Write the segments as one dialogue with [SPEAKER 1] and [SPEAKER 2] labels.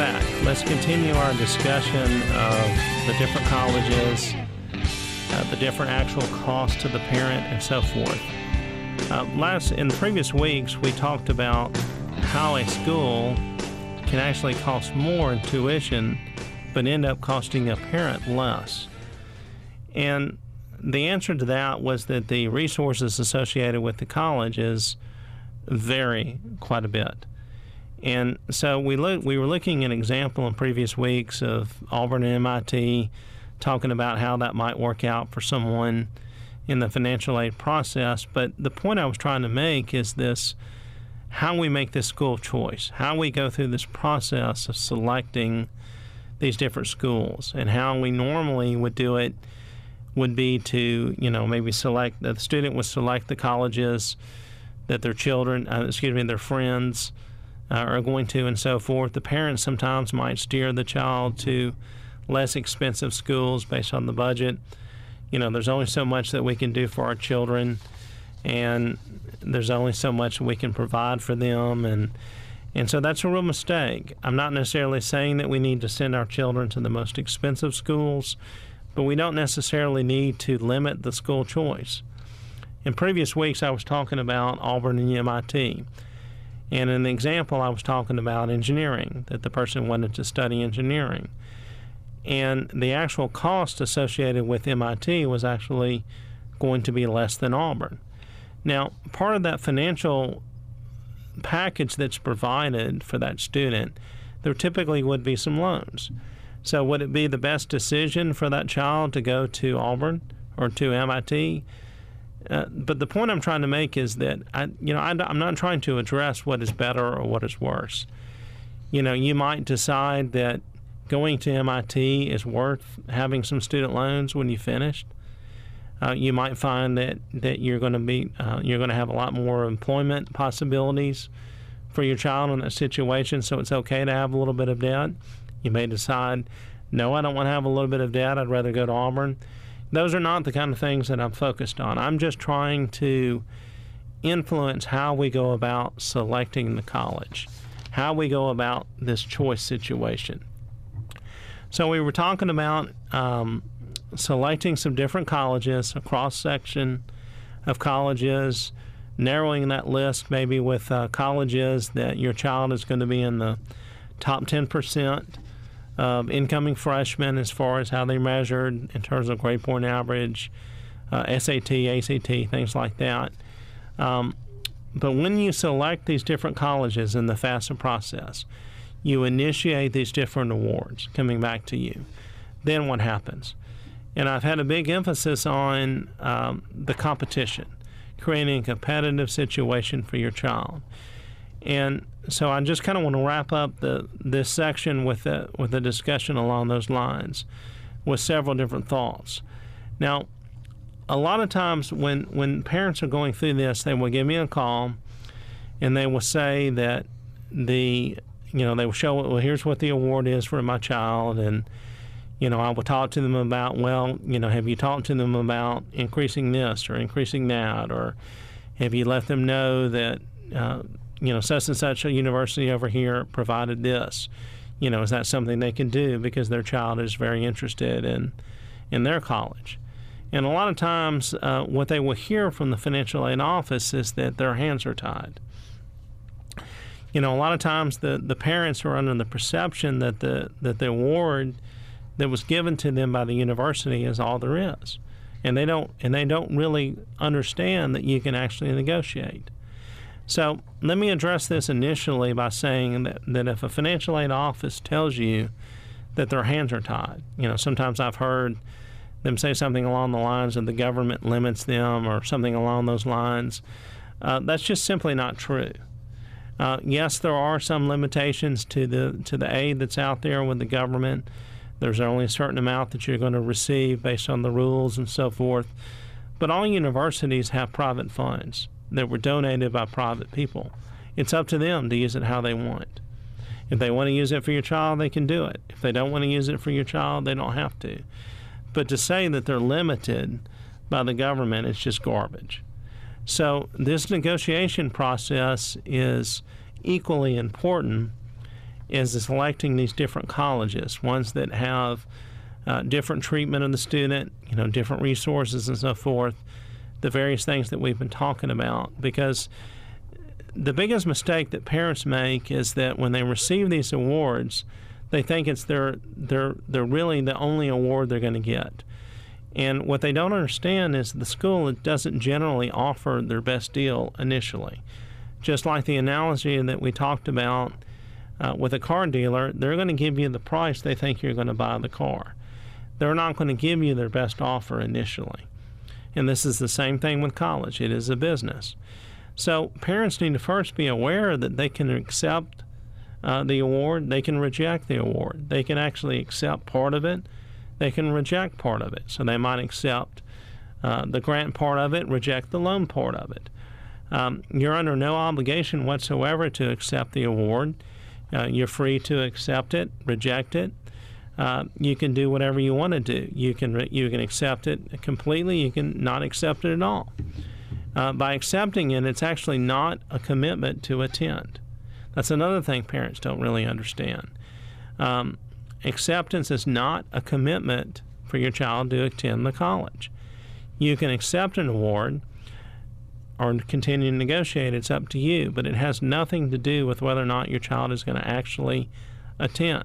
[SPEAKER 1] back. Let's continue our discussion of the different colleges, uh, the different actual costs to the parent, and so forth. Uh, last in the previous weeks, we talked about how a school can actually cost more in tuition, but end up costing a parent less. And the answer to that was that the resources associated with the colleges vary quite a bit. And so we look, we were looking at an example in previous weeks of Auburn and MIT talking about how that might work out for someone in the financial aid process. But the point I was trying to make is this how we make this school choice, how we go through this process of selecting these different schools, and how we normally would do it would be to, you know, maybe select the student would select the colleges that their children, uh, excuse me, their friends uh, are going to, and so forth. The parents sometimes might steer the child to less expensive schools based on the budget. You know, there's only so much that we can do for our children, and there's only so much we can provide for them, and and so that's a real mistake. I'm not necessarily saying that we need to send our children to the most expensive schools, but we don't necessarily need to limit the school choice. In previous weeks, I was talking about Auburn and MIT. And in the example, I was talking about engineering, that the person wanted to study engineering. And the actual cost associated with MIT was actually going to be less than Auburn. Now, part of that financial package that's provided for that student, there typically would be some loans. So, would it be the best decision for that child to go to Auburn or to MIT? Uh, but the point I'm trying to make is that I, you know, I, I'm not trying to address what is better or what is worse. You know, you might decide that going to MIT is worth having some student loans when you finished. Uh, you might find that, that you're going to be uh, you're going to have a lot more employment possibilities for your child in that situation. So it's okay to have a little bit of debt. You may decide, no, I don't want to have a little bit of debt. I'd rather go to Auburn those are not the kind of things that I'm focused on. I'm just trying to influence how we go about selecting the college, how we go about this choice situation. So we were talking about um, selecting some different colleges, a cross section of colleges, narrowing that list maybe with uh, colleges that your child is going to be in the top 10 percent of incoming freshmen as far as how they're measured in terms of grade point average, uh, SAT, ACT, things like that. Um, but when you select these different colleges in the FAFSA process, you initiate these different awards coming back to you. Then what happens? And I've had a big emphasis on um, the competition, creating a competitive situation for your child. And so I just kind of want to wrap up the this section with a, with a discussion along those lines, with several different thoughts. Now, a lot of times when when parents are going through this, they will give me a call, and they will say that the you know they will show well here's what the award is for my child and you know I will talk to them about well you know have you talked to them about increasing this or increasing that or have you let them know that uh, you know, such and such a university over here provided this. You know, is that something they can do because their child is very interested in in their college? And a lot of times, uh, what they will hear from the financial aid office is that their hands are tied. You know, a lot of times the, the parents are under the perception that the that the award that was given to them by the university is all there is, and they don't and they don't really understand that you can actually negotiate. So let me address this initially by saying that, that if a financial aid office tells you that their hands are tied, you know, sometimes I've heard them say something along the lines of the government limits them or something along those lines. Uh, that's just simply not true. Uh, yes, there are some limitations to the to the aid that's out there with the government. There's only a certain amount that you're going to receive based on the rules and so forth. But all universities have private funds that were donated by private people. It's up to them to use it how they want. If they want to use it for your child, they can do it. If they don't want to use it for your child, they don't have to. But to say that they're limited by the government is just garbage. So, this negotiation process is equally important is selecting these different colleges, ones that have uh, different treatment of the student, you know, different resources and so forth, the various things that we've been talking about. Because the biggest mistake that parents make is that when they receive these awards, they think it's their they're they're really the only award they're going to get. And what they don't understand is the school doesn't generally offer their best deal initially. Just like the analogy that we talked about uh, with a car dealer, they're going to give you the price they think you're going to buy the car. They're not going to give you their best offer initially. And this is the same thing with college, it is a business. So parents need to first be aware that they can accept uh, the award, they can reject the award. They can actually accept part of it, they can reject part of it. So they might accept uh, the grant part of it, reject the loan part of it. Um, you're under no obligation whatsoever to accept the award. Uh, you're free to accept it, reject it. Uh, you can do whatever you want to do. You can you can accept it completely. You can not accept it at all. Uh, by accepting it, it's actually not a commitment to attend. That's another thing parents don't really understand. Um, acceptance is not a commitment for your child to attend the college. You can accept an award or continue to negotiate, it's up to you, but it has nothing to do with whether or not your child is going to actually attend.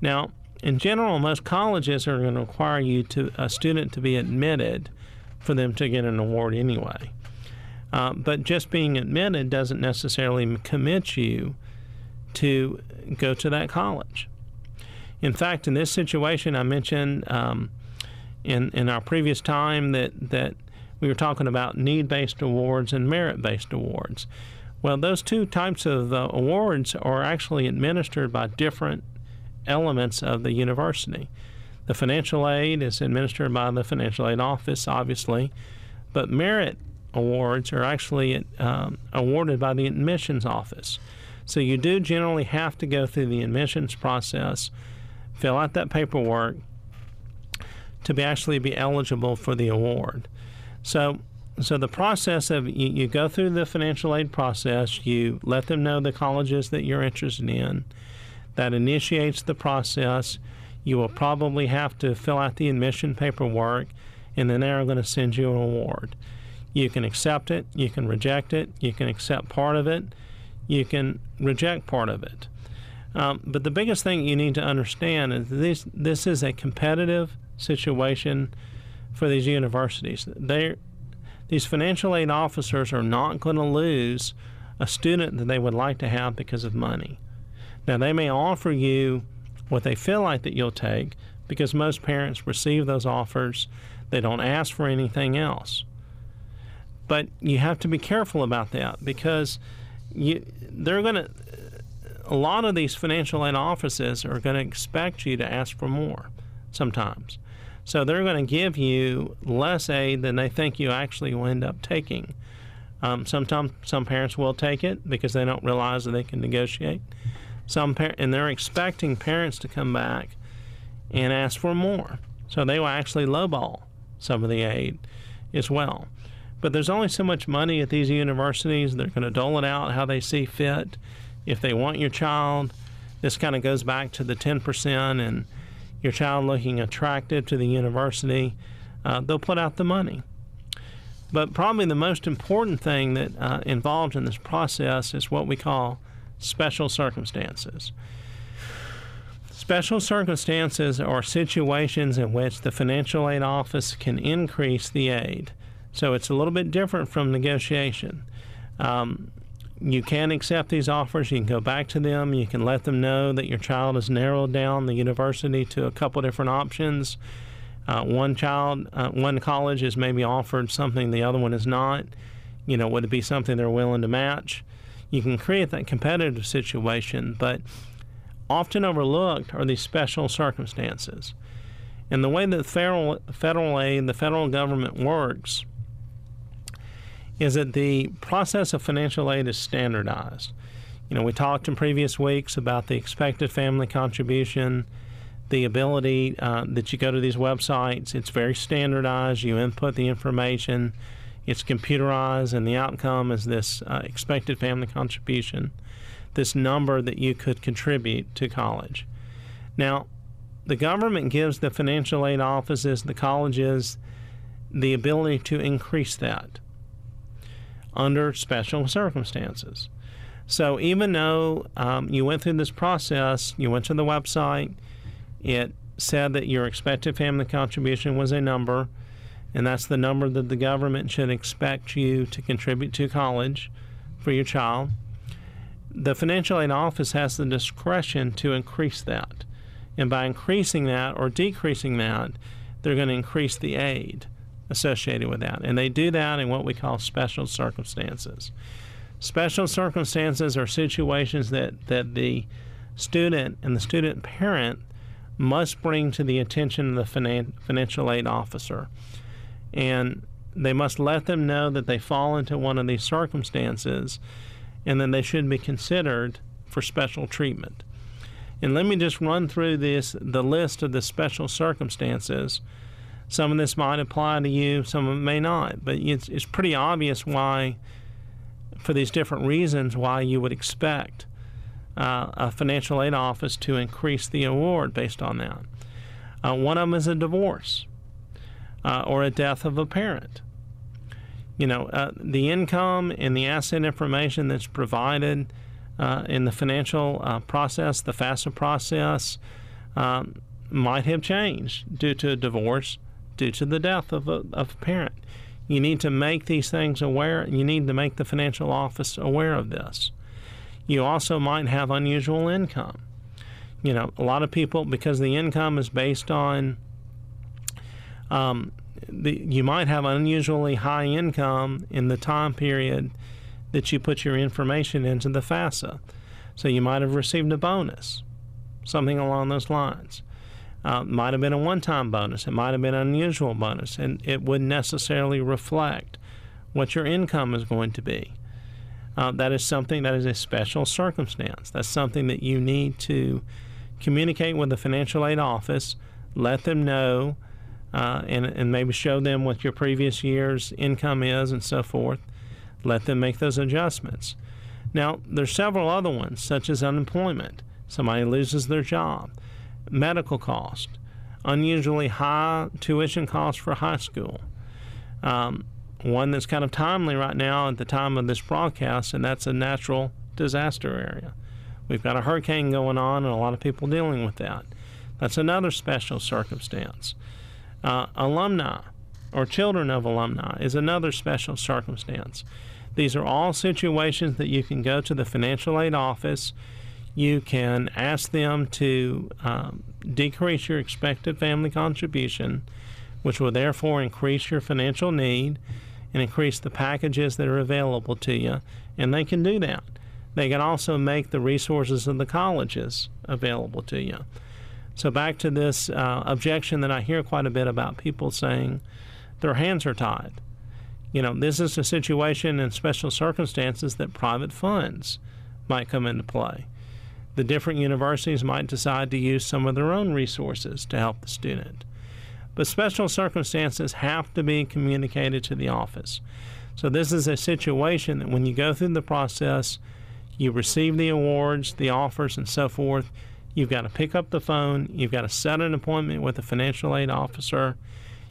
[SPEAKER 1] Now, in general, most colleges are going to require you to a student to be admitted for them to get an award anyway. Uh, but just being admitted doesn't necessarily commit you to go to that college. In fact, in this situation, I mentioned um, in in our previous time that that we were talking about need based awards and merit based awards. Well, those two types of uh, awards are actually administered by different elements of the university. The financial aid is administered by the financial aid office, obviously, but merit awards are actually um, awarded by the admissions office. So you do generally have to go through the admissions process, fill out that paperwork to be actually be eligible for the award. So, so the process of you, you go through the financial aid process, you let them know the colleges that you're interested in. That initiates the process. You will probably have to fill out the admission paperwork, and then they're going to send you an award. You can accept it, you can reject it, you can accept part of it, you can reject part of it. Um, but the biggest thing you need to understand is this this is a competitive situation for these universities. they these financial aid officers are not going to lose a student that they would like to have because of money. Now, they may offer you what they feel like that you'll take because most parents receive those offers. They don't ask for anything else. But you have to be careful about that because you, they're going to, a lot of these financial aid offices are going to expect you to ask for more sometimes. So they're going to give you less aid than they think you actually will end up taking. Um, sometimes some parents will take it because they don't realize that they can negotiate. Some par- and they're expecting parents to come back and ask for more. So they will actually lowball some of the aid as well. But there's only so much money at these universities. They're going to dole it out how they see fit. If they want your child, this kind of goes back to the 10% and your child looking attractive to the university, uh, they'll put out the money. But probably the most important thing that uh, involved in this process is what we call special circumstances. Special circumstances are situations in which the financial aid office can increase the aid. So it's a little bit different from negotiation. Um, you can accept these offers. You can go back to them. You can let them know that your child has narrowed down the university to a couple different options. Uh, one child, uh, one college is maybe offered something the other one is not. You know, would it be something they're willing to match? You can create that competitive situation, but often overlooked are these special circumstances. And the way that federal federal aid, the federal government works, is that the process of financial aid is standardized. You know, we talked in previous weeks about the expected family contribution, the ability uh, that you go to these websites. It's very standardized. You input the information, it's computerized, and the outcome is this uh, expected family contribution. this number that you could contribute to college. Now, the government gives the financial aid offices, the colleges, the ability to increase that under special circumstances. So even though um, you went through this process, you went to the website, it said that your expected family contribution was a number, and that's the number that the government should expect you to contribute to college for your child. The financial aid office has the discretion to increase that. And by increasing that or decreasing that, they're going to increase the aid associated with that. And they do that in what we call special circumstances. Special circumstances are situations that, that the student and the student parent must bring to the attention of the finan- financial aid officer. And they must let them know that they fall into one of these circumstances and then they should be considered for special treatment. And let me just run through this the list of the special circumstances. Some of this might apply to you, some of it may not, but it's, it's pretty obvious why, for these different reasons, why you would expect uh, a financial aid office to increase the award based on that. Uh, one of them is a divorce uh, or a death of a parent. You know, uh, the income and the asset information that's provided uh, in the financial uh, process, the FAFSA process, um, might have changed due to a divorce, due to the death of a, of a parent. You need to make these things aware. You need to make the financial office aware of this. You also might have unusual income. You know, a lot of people, because the income is based on, um, the, you might have unusually high income in the time period that you put your information into the FAFSA. So you might have received a bonus, something along those lines. Uh, might have been a one time bonus, it might have been an unusual bonus, and it wouldn't necessarily reflect what your income is going to be uh, that is something that is a special circumstance. That's something that you need to communicate with the financial aid office, let them know, uh, and, and maybe show them what your previous year's income is and so forth. Let them make those adjustments. Now, there's several other ones, such as unemployment. Somebody loses their job, medical cost, unusually high tuition costs for high school. Um, one that's kind of timely right now at the time of this broadcast, and that's a natural disaster area. We've got a hurricane going on, and a lot of people dealing with that. That's another special circumstance. Uh, alumni or children of alumni is another special circumstance. These are all situations that you can go to the financial aid office. You can ask them to um, decrease your expected family contribution, which will therefore increase your financial need and increase the packages that are available to you, and they can do that. They can also make the resources of the colleges available to you. So, back to this uh, objection that I hear quite a bit about people saying their hands are tied. You know, this is a situation in special circumstances that private funds might come into play. The different universities might decide to use some of their own resources to help the student. But special circumstances have to be communicated to the office. So this is a situation that when you go through the process, you receive the awards, the offers, and so forth. You've got to pick up the phone. You've got to set an appointment with a financial aid officer.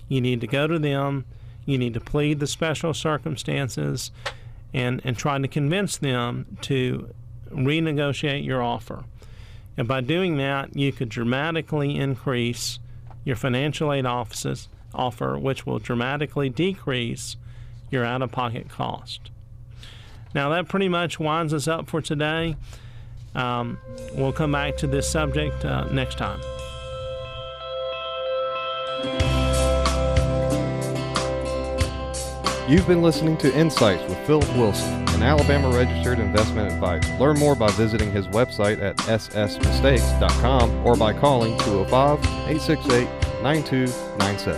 [SPEAKER 1] You need to go to them. You need to plead the special circumstances and, and try to convince them to renegotiate your offer. And by doing that, you could dramatically increase your financial aid offices offer, which will dramatically decrease your out of pocket cost. Now, that pretty much winds us up for today. Um, we'll come back to this subject uh, next time.
[SPEAKER 2] You've been listening to Insights with Philip Wilson, an Alabama registered investment advisor. Learn more by visiting his website at ssmistakes.com or by calling 205 868 9297.